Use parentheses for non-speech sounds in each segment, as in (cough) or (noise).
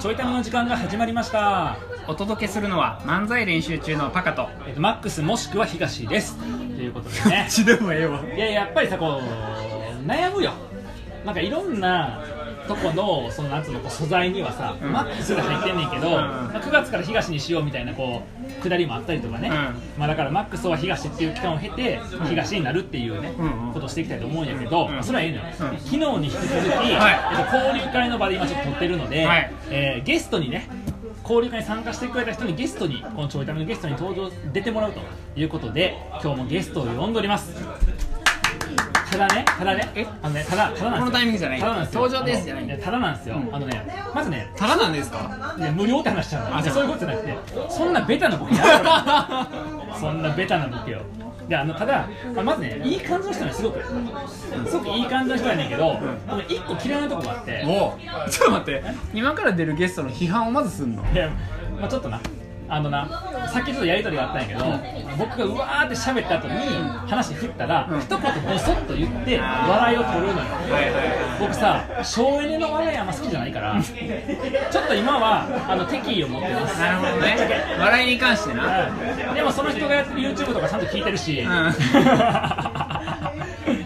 ちょいための時間が始まりました、お届けするのは漫才練習中のパカと。えっとマックスもしくは東です。ということでね。(laughs) いややっぱりさこう悩むよ。なんかいろんなとこのそのなんつうのこう素材にはさ、うん。マックスが入ってんねんけど、ん。まあ9月から東にしようみたいなこう下りもあったりとかね、うん。まあ、だからマックスは東っていう期間を経て東になるっていうね、ことをしていきたいと思うんやけど、うん。まあそれはいいのよ、うん。昨日に引き続き、はい。えっと、交流会の場で今ちょっと撮ってるので、はい。えーゲストにね交流会に参加してくれた人にゲストにこのちょいためのゲストに登場出てもらうということで今日もゲストを呼んでおりますただねただね。え？あのねただただなんですよ。このタイミングじゃない。ただなんですよ。登場ですじゃないただなんですよ、うん。あのねまずねただなんですか？ね無料って話しちゃうんだあそうそういうことじゃなくてそんなベタなボケ。そんなベタなボケを。であのただあまずねいい感じの人ねすごくすごくいい感じの人やねんけど、あの一個嫌いなとこがあって。ちょっと待って。今から出るゲストの批判をまずすんの？いや、まあ、ちょっとなあのなさっきちょっとやり取りがあったんやけど、僕がうわーって喋った後に話振ったら、うん。一言ボソッと言って笑いを取るのよ、僕さ省エネの笑いあんま好きじゃないから (laughs) ちょっと今はあの敵意を持ってます。なるほどね。笑いに関してな。うん。でもその人がやってる YouTube とかちゃんと聞いてるし、ん。(laughs)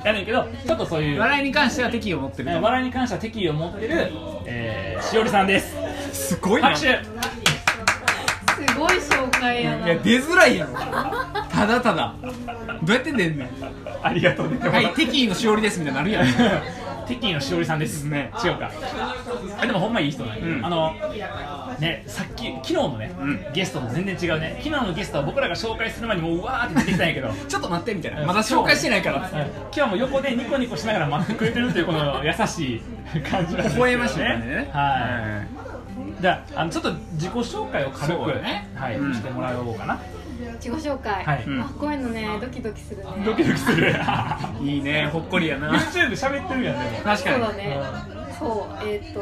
やねんけどちょっとそういう笑いに関しては敵意を持ってる笑いに関しては敵意を持ってる、えー、しおりさんです。すごいな。拍手すごい紹介やな。いや出づらいやろ。ただただ。どうやって出んねん。ありがとうね。はい敵意のしおりですみたいになるやん。(laughs) テキーのしおりさんです。ね。違うか。あでもほんまいい人なんで、うん。あのねさっき昨日のね、うん。ゲストと全然違うね。昨日のゲストは僕らが紹介する前にもううわーって出てきたんやけど。(laughs) ちょっと待ってみたいな。まだ紹介してないから。今日はもう横でニコニコしながら待ってくれてるというこの優しい感じなんです微 (laughs) 笑ましい感じでね。はいじゃああのちょっと自己紹介を軽く、ねはいうん。してもらおうかな。自己紹介。はい。うんあ、こういうのね、ドキドキするね。ドキドキする。(laughs) いいねほっこりやな。YouTube で喋ってるやんでも。確かに。そうだね。そう、えっ、と、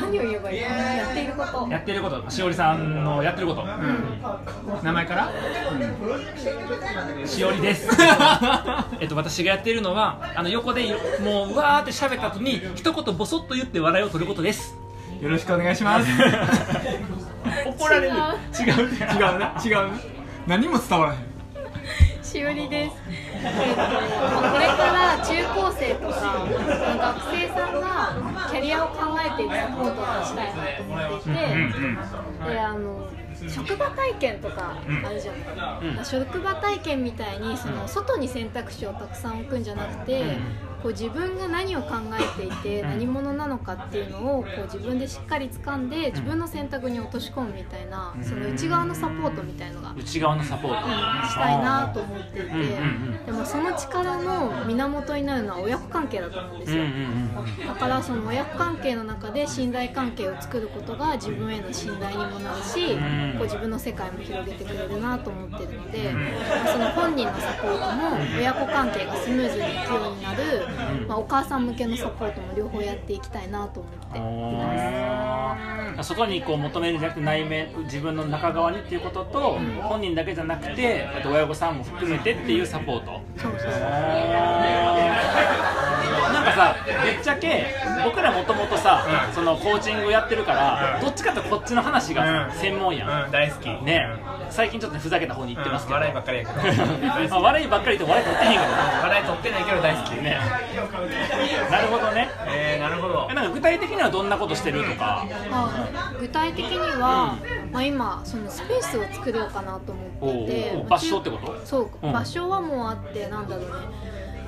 何を言えばいいかな。やっていること。やってること。しおりさんのやってること、うん。名前から？しおりです。(laughs) えっと私がやっているのはあの横でもううわーって喋った後に一言ボソッと言って笑いを取ることですよろしくお願いします。(laughs) 怒られる。違う。違う違うな。違う。な何も伝わらへん。しおりです。えっ、と、まあこれから中高生とか、学生さんがキャリアを考えているサポートをしたいなと思っていて。であの職場体験とかあるじゃん、うん。職場体験みたいにその外に選択肢をたくさん置くんじゃなくて、うん。こう自分が何を考えていてうん。何者なのかっていうのをこう自分でしっかり掴んで自分の選択に落とし込むみたいなその内側のサポートみたいのが内側のサポート。したいなと思っていて。うんうんうんでもその力の源になるのは親子関係だと思うんですよ。うんうんうん。だからその親子関係の中で信頼関係を作ることが自分への信頼にもなるし、うんこう自分の世界も広げてくれるなと思ってるので、まあその本人のサポートも親子関係がスムーズにいくようになる、まあ、お母さん向けのサポートも両方やっていきたいなと思っています。外にこう求めるんじゃなくて内面自分の中側にっていうことと、本人だけじゃなくてあと親御さんも含めてっていうサポート。そうそうさぶっちゃけ僕らもともとさ、そのコーチングやってるから、どっちかというとこっちの話がうん。専門やん、うん大好き。ね。最近ちょっとねふざけた方に行ってますけど、笑いばっかりやけど。(laughs) まあ笑いばっかりって笑い取ってへんけど。笑い取ってないけど大好き。ね。なるほどね。えー、なるほど。えなんか具体的にはどんなことしてるとか？あ具体的には、まあ、今そのスペースを作ろうかなと思ってて。場所ってこと？そう、うん。場所はもうあってなんだろうね、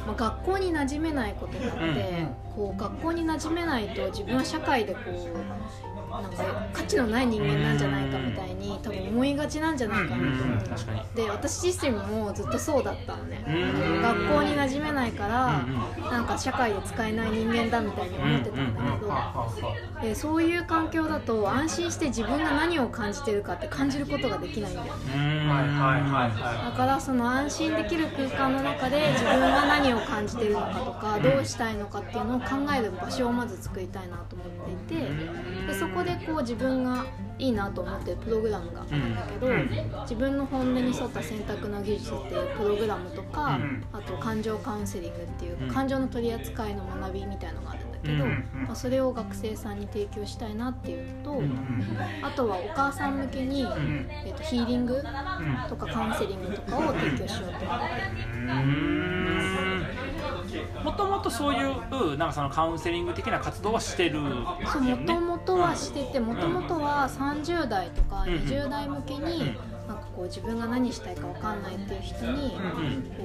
まあ、学校に馴染めないことがあって、こう学校に馴染めないと自分は社会でこうなんか価値のない人間なんじゃないかみたいに多分思いがちなんじゃないかな。と思う、うん確かにで私自身もずっとそうだったのね。うん学校に馴染めないからうんなんか社会で使えない人間だみたいに思ってたんだけどでそういう環境だと安心して自分が何を感じてるかって感じることができないんだよね。だからその安心できる空間の中で自分が何をを感じてるのかとかどうしたいのかっていうのを考える場所をまず作りたいなと思っていてでそこでこう自分がいいなと思ってるプログラムがあるんだけど自分の本音に沿った選択の技術っていうプログラムとかあと感情カウンセリングっていう感情の取り扱いの学びみたいのがあるんだけど、まあ、それを学生さんに提供したいなっていうのとあとはお母さん向けに、えー、とヒーリングとかカウンセリングとかを提供しようと思ってもともとそういうなんかそのカウンセリング的な活動はしてるそうもともとはしててもともとは30代とか20代向けになんかこう自分が何したいか分かんないっていう人にこ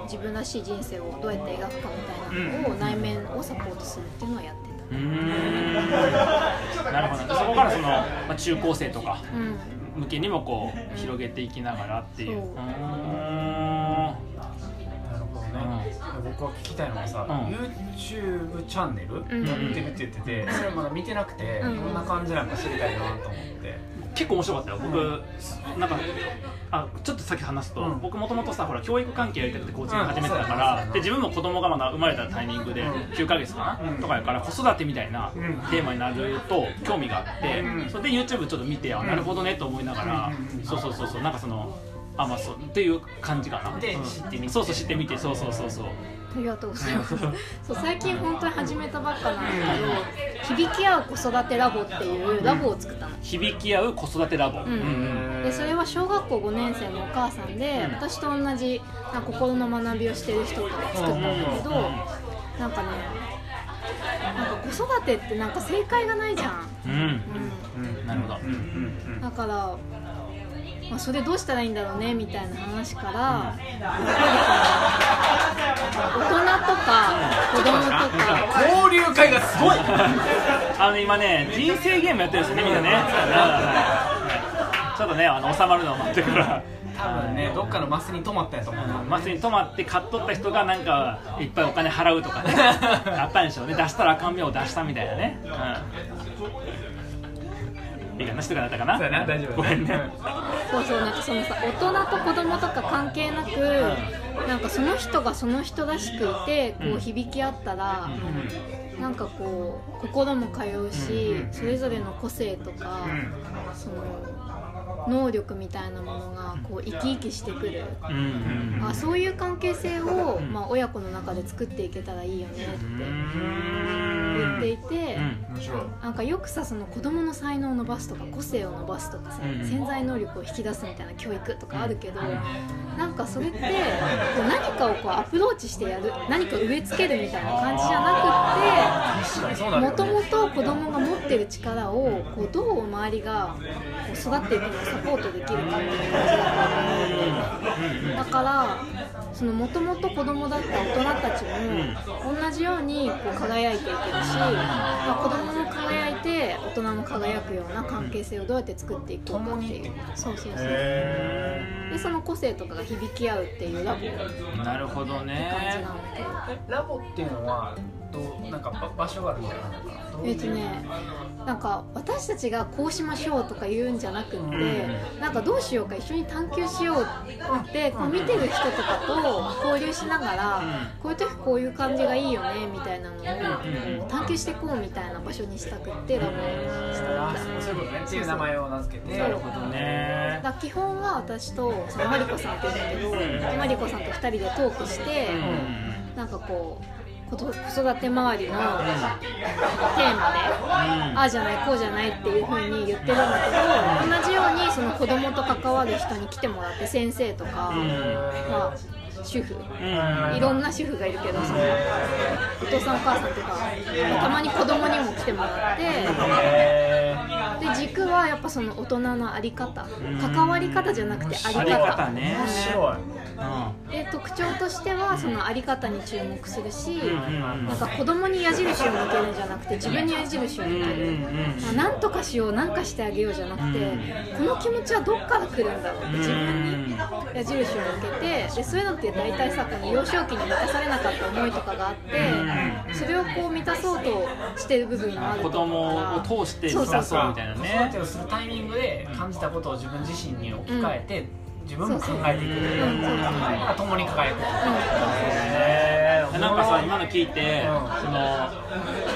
う自分らしい人生をどうやって描くかみたいなのを内面をサポートするっていうのをやってた。うん。(laughs) なるほど。そこからその、まあ、中高生とか向けにもこう広げていきながらっていう。う僕は聞きたいのはさ、うん、YouTube チャンネルやってるって言ってて、それまだ見てなくて、どん。な感じなんか知りたいなと思って。結構面白かったよ。僕、なんかあちょっと先話すと、僕もともとさほら教育関係やりたくてコーチング始めてたから、で自分も子供がまだ生まれたタイミングで9ヶ月かな、とかやから子育てみたいなテーマになると興味があって、それで YouTube ちょっと見てあなるほどねと思いながら、そうそうそうそうなんかそのあまあそうっていう感じかな。で、知ってみて。そうそう知ってみて。そうそうそうそう。ありがとうございます。そう最近本当に始めたばっかなんだけど響き合う子育てラボっていうラボを作ったの、響き合う子育てラボ、うん、でそれは小学校5年生のお母さんで、私と同じな心の学びをしてる人が作ったんだけど、なんかねなんか子育てってなんか正解がないじゃん。うん、うん、なるほど、だからまあ、それどうしたらいいんだろうねみたいな話から、うん、大人とか子供とか。交流会がすごい。(laughs) あの今ね人生ゲームやってるんですよねみんなね。ちょっとねあの収まるのを待ってから。多分ねどっかのマスに止まったやと思う、マスに止まって買っとった人がなんかいっぱいお金払うとかね。(laughs) あったんでしょうね。出したらあかん目を出したみたいなね、うんいいかな人がなったかな。そうな大丈夫ごめんね。そうそうなんかそのさ大人と子供とか関係なく、うん、なんかその人がその人らしくいてこう響き合ったら、うん、なんかこう心も通うし、うん、それぞれの個性とか、その能力みたいなものがこう生き生きしてくる、あそういう関係性を、まあ、親子の中で作っていけたらいいよねって言っていて、なんかよくさその子供の才能を伸ばすとか個性を伸ばすとかさ、潜在能力を引き出すみたいな教育とかあるけど、なんかそれってこう何かをこうアプローチしてやる何か植え付けるみたいな感じじゃなくってもともと子供が持ってる力をこうどう周りがこう育っていくのをサポートできるかっていう感じだと思うだからそのもともと子供だった大人たちも同じようにこう輝いていけるし、まあ、子供も輝いて大人も輝くような関係性をどうやって作っていくかっていうそうそうそうでその個性とかが響き合う。っていうラボなるほどね。感じなんだけど。ラボっていうのはどうなんか場所があるみたいなのかなえっ、とねなんか私たちがこうしましょうとか言うんじゃなくって、うん、なんかどうしようか一緒に探求しようってこう見てる人とかと交流しながら、うん、こういう時こういう感じがいいよねみたいなのを探求していこうみたいな場所にしたくってラボにしたみたいな。そういうことね。っていう名前を名付けて。なるほどね。だ基本は私とそのマリコさんって言うんだけど、マリコさんと2人でトークして、なんかこう子育て周りのテーマで、ああじゃないこうじゃないっていうふうに言ってるんだけど同じようにその子供と関わる人に来てもらって先生とか、まあ主婦、いろんな主婦がいるけどそのお父さんお母さんとかたまに子供にも来てもらってで軸はやっぱその大人の在り方。関わり方じゃなくて在り方。ね、で特徴としてはその在り方に注目するし、なんか子供に矢印を向けるんじゃなくて自分に矢印を向ける、まあ、なんとかしようなんかしてあげようじゃなくて、この気持ちはどっから来るんだろうって自分に矢印を向けてでそういうのって大体さこの幼少期に満たされなかった思いとかがあってそれをこう満たそうとしてる部分がある子供を通して満たそうみたいなね。子育てをするタイミングで感じたことを自分自身に置き換えて、自分も考えていく共に輝く、うん、なんかさ今の聞いて、その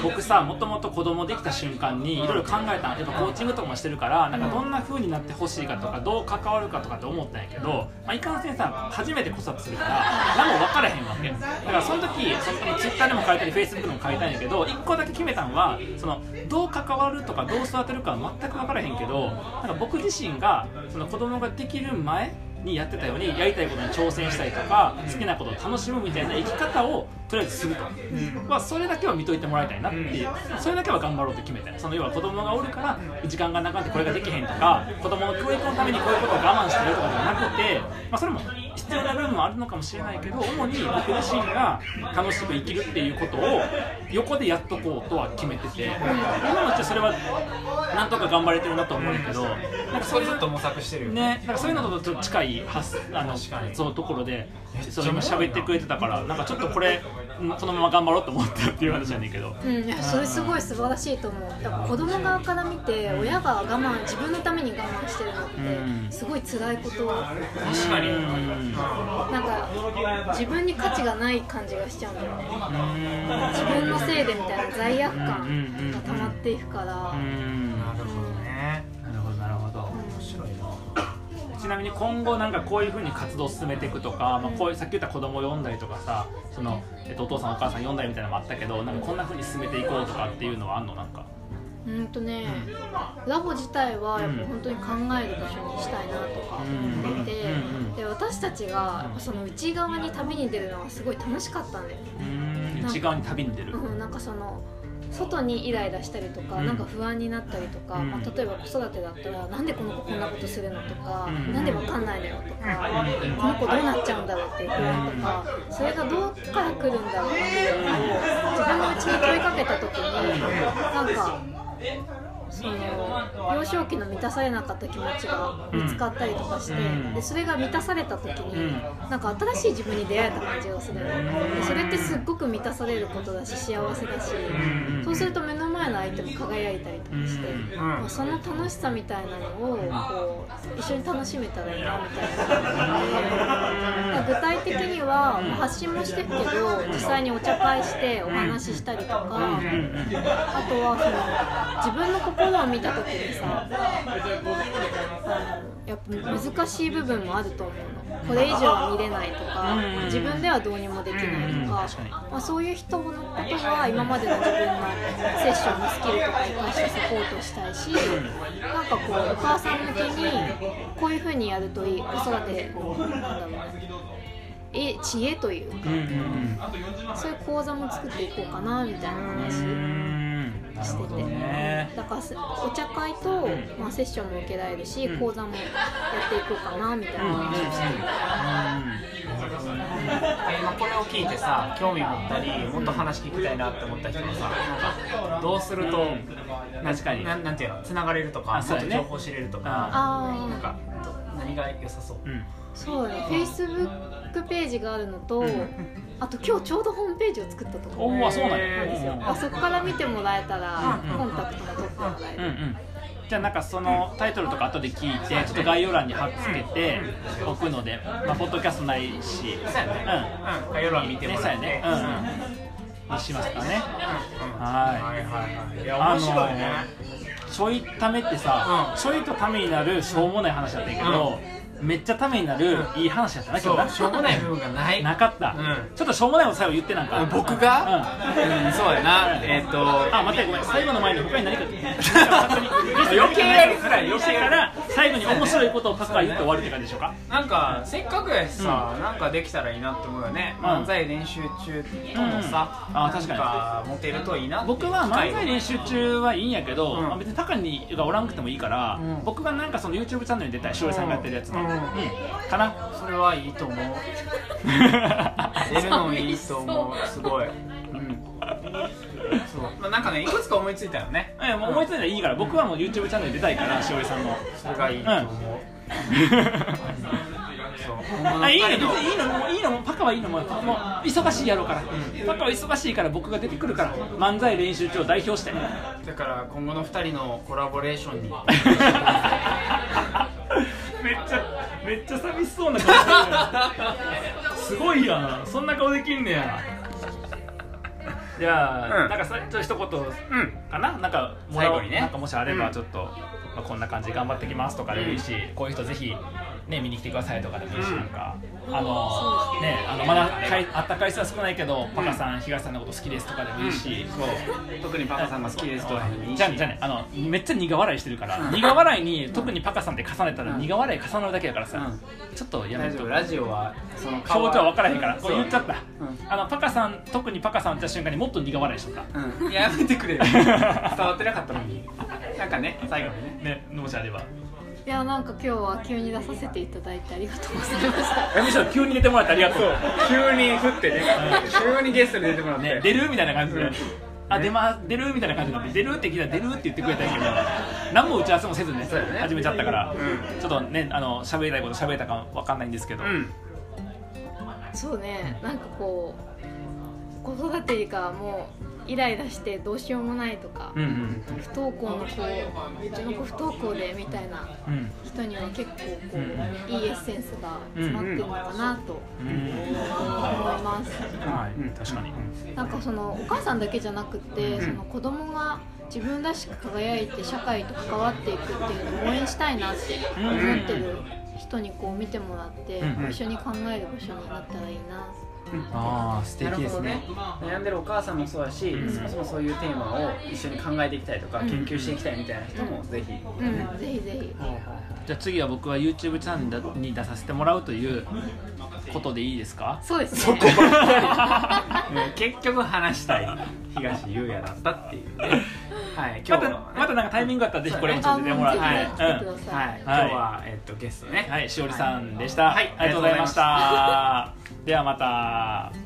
僕さもともと子供できた瞬間にいろいろ考えたやっぱコーチングとかもしてるからなんかどんな風になってほしいかとかどう関わるかとかって思ったんやけど、まあ、いかんせんさ初めて子育てするから何も分からへんわけ。だからその時そのツイッターでも書いたりフェイスブックでも書いたんやけど1個だけ決めたんはそのどう関わるとかどう育てるかは全く分からへんけどなんか僕自身がその子供ができる前にやってたようにやりたいことに挑戦したりとか好きなことを楽しむみたいな生き方をとりあえずすると、まあ、それだけは見といてもらいたいなっていうそれだけは頑張ろうって決めてその要は子供がおるから時間がなくなってこれができへんとか子供の教育のためにこういうことを我慢してるとかじゃなくて、まあ、それも必要な部分もあるのかもしれないけど主に僕自身が楽しく生きるっていうことを横でやっとこうとは決めてて。今のうちはそれはなんとか頑張れてるなと思うけどなんかそれずっと模索してるよね、なんかそういうのとちょっと近い発あのそのところでそう今喋ってくれてたからなんかちょっとこれこのまま頑張ろうと思ったっていう話じゃねんけど、うん、いやそれすごい素晴らしいと思う。やっぱ子供側から見て親が我慢自分のために我慢してるのってすごい辛いこと。確かに、なんか自分に価値がない感じがしちゃうんだよね自分のせいでみたいな罪悪感が溜まっていくから。なるほどね。なるほどなるほど。面白いなちなみに今後なんかこういうふうに活動を進めていくとか、まあ、こういうさっき言った子供を読んだりとかさその、えっと、お父さんお母さん読んだりみたいなのもあったけどなんかこんなふうに進めていこうとかっていうのはあんの？なんか。うんとね、ラボ自体はやっぱ本当に考える場所にしたいなとか思っていて、で私たちがその内側に旅に出るのがすごい楽しかったんだよね。内側に旅に出る、うん、なんかその外にイライラしたりとか、うん、なんか不安になったりとか、うん、まあ、例えば子育てだったらなんでこの子こんなことするのとか、うん、なんでわかんないのよとか、この子どうなっちゃうんだろうっていう不安とかそれがどっから来るんだろうっていうのを自分のうちに問いかけた時になんかその幼少期の満たされなかった気持ちが見つかったりとかして、でそれが満たされた時に、なんか新しい自分に出会えた感じがする。でそれってすっごく満たされることだし幸せだし、そうすると目の前の相手も輝いたりとかして、まあ、その楽しさみたいなのをこう一緒に楽しめたらいいなみたいな感じで具体的には発信もしてるけど実際にお茶会してお話ししたりとか、あとはその自分の心を見た時にさやっぱ難しい部分もあると思うの。これ以上は見れないとか自分ではどうにもできないとか、まあ、そういう人のことは今までの自分のセッションのスキルとか生かしてサポートしたいしなんかこうお母さん向けにこういうふうにやるといい子育てなんだろうねえ知恵というか、そういう講座も作っていこうかなみたいな話。してて、ね、だからお茶会と、まあ、セッションも受けられるし、講座もやっていこうかなみたいな話をしてる、今これを聞いてさ興味持ったりもっと話聞きたいなって思った人はさなんかどうすると、うん、確かに。ななんていうのつながれるとか、もっと情報知れるとか、あなんか何が良さそう、うん。そうね、フェイスブックページがあるのと、あと今日ちょうどホームページを作ったところおそうなんですよ、あそこから見てもらえたら、コンタクトが取ってもらえる、うんうんじゃあなんかそのタイトルとか後で聞いてちょっと概要欄に貼っつけておくので、まあ、ポッドキャストないし、そうやね、うん、概要欄見てもらって、ね、うん、にしますかね、はい。はいはいい。や面白いね。ちょいためってさ、ちょいとためになるしょうもない話だったけど、めっちゃためになるいい話やったな今日しょうもない部分がない。なかった、ちょっとしょうもないこと最後言ってなんか。僕が？うん、そうやな。えっと。あ待ってごめん。最後の前に他に何か (laughs) 余計やりづらい余計から最後に面白いことをパッカー言って終わるって感じでしょうか？なんかせっかくやしさ、なんかできたらいいなって思うよね、漫才練習中ともさ、あ確かに。モテるといいな僕は漫才練習中はいいんやけど、まあ、別に高にがおらんくてもいいから、僕がなんかその YouTube チャンネルに出たいしおりさんがやってるやつの、うん、かな。それはいいと思う。(laughs) 出るのいいと思う。すごい、まあ、なんかねいくつか思いついたよね。えもう思いついたらいいから、僕はもう YouTube チャンネル出たいからしおりさんのそれがいいと思う、あいいの別にいいのもういいのもパカはいいのももう忙しいやろうから、うん、パカは忙しいから僕が出てくるから。漫才練習中を代表して。だから今後の2人のコラボレーションに。めっちゃめっちゃ寂しそうな顔してる (laughs) すごいやん。そんな顔できんねやじゃあ、うん、なんかさちょっと一言かな、うん、なんかもらね、なんかもしあればちょっと、まあ、こんな感じ頑張ってきますとかでもいいし、こういう人ぜひね見に来てくださいとかでもいいし、なんかあのねあのまだかいあった回数は少ないけど、パカさん東さんのこと好きですとかでもいいし、そう。特にパカさんが好きですとかでもいいし。じゃあじゃあねあのめっちゃ苦笑いしてるから、苦笑いに特にパカさんって重ねたら苦笑い重なるだけやからさ、ちょっとやめとラジオはその表情は分からへんからこれ言っちゃった、あのパカさん特にパカさんってった瞬間にもっと苦笑いしとった、やめてくれよ。(laughs) 伝わってなかったのに。なんかね最後にね。ねもしあればいやなんか今日は急に出させていただいてありがとうございました。むしろ急に出てもらってありがとう。急に振ってね。急にゲストで出てもらって、ね、出るみたいな感じで、あ出ま出るみたいな感じで出るって聞いたら出るって言ってくれたんやけど何も打ち合わせもせずね、ね、始めちゃったから、うん、ちょっとねあの喋りたいこと喋れたかわかんないんですけど、うん、そうねなんかこう子育てがもうイライラしてどうしようもないとか、うんうん、不登校の子うちの子不登校でみたいな人には結構こう、うん、いいエッセンスが詰まってるのかなと思います。はい、確かに。なんかそのお母さんだけじゃなくて、その子供が自分らしく輝いて社会と関わっていくっていうのを応援したいなって思ってる人にこう見てもらって、一緒に考える場所になったらいいなああ素敵ですね、ね、悩んでるお母さんもそうだし、うん、そもそもそういうテーマを一緒に考えていきたいとか、うん、研究していきたいみたいな人もぜひ、うん、ぜひぜひ、はいはいはい、じゃあ次は僕は YouTube チャンネルに出させてもらうということでいいですか？そうですね。(laughs) 結局話したい東優也だったっていうね。はい、今日またまたなんかタイミングがあったらぜひこれもちょっと出てもらって、はい、はい、今日は、えっとゲストね。はい。しおりさんでした、はい、ありがとうございましたではまた。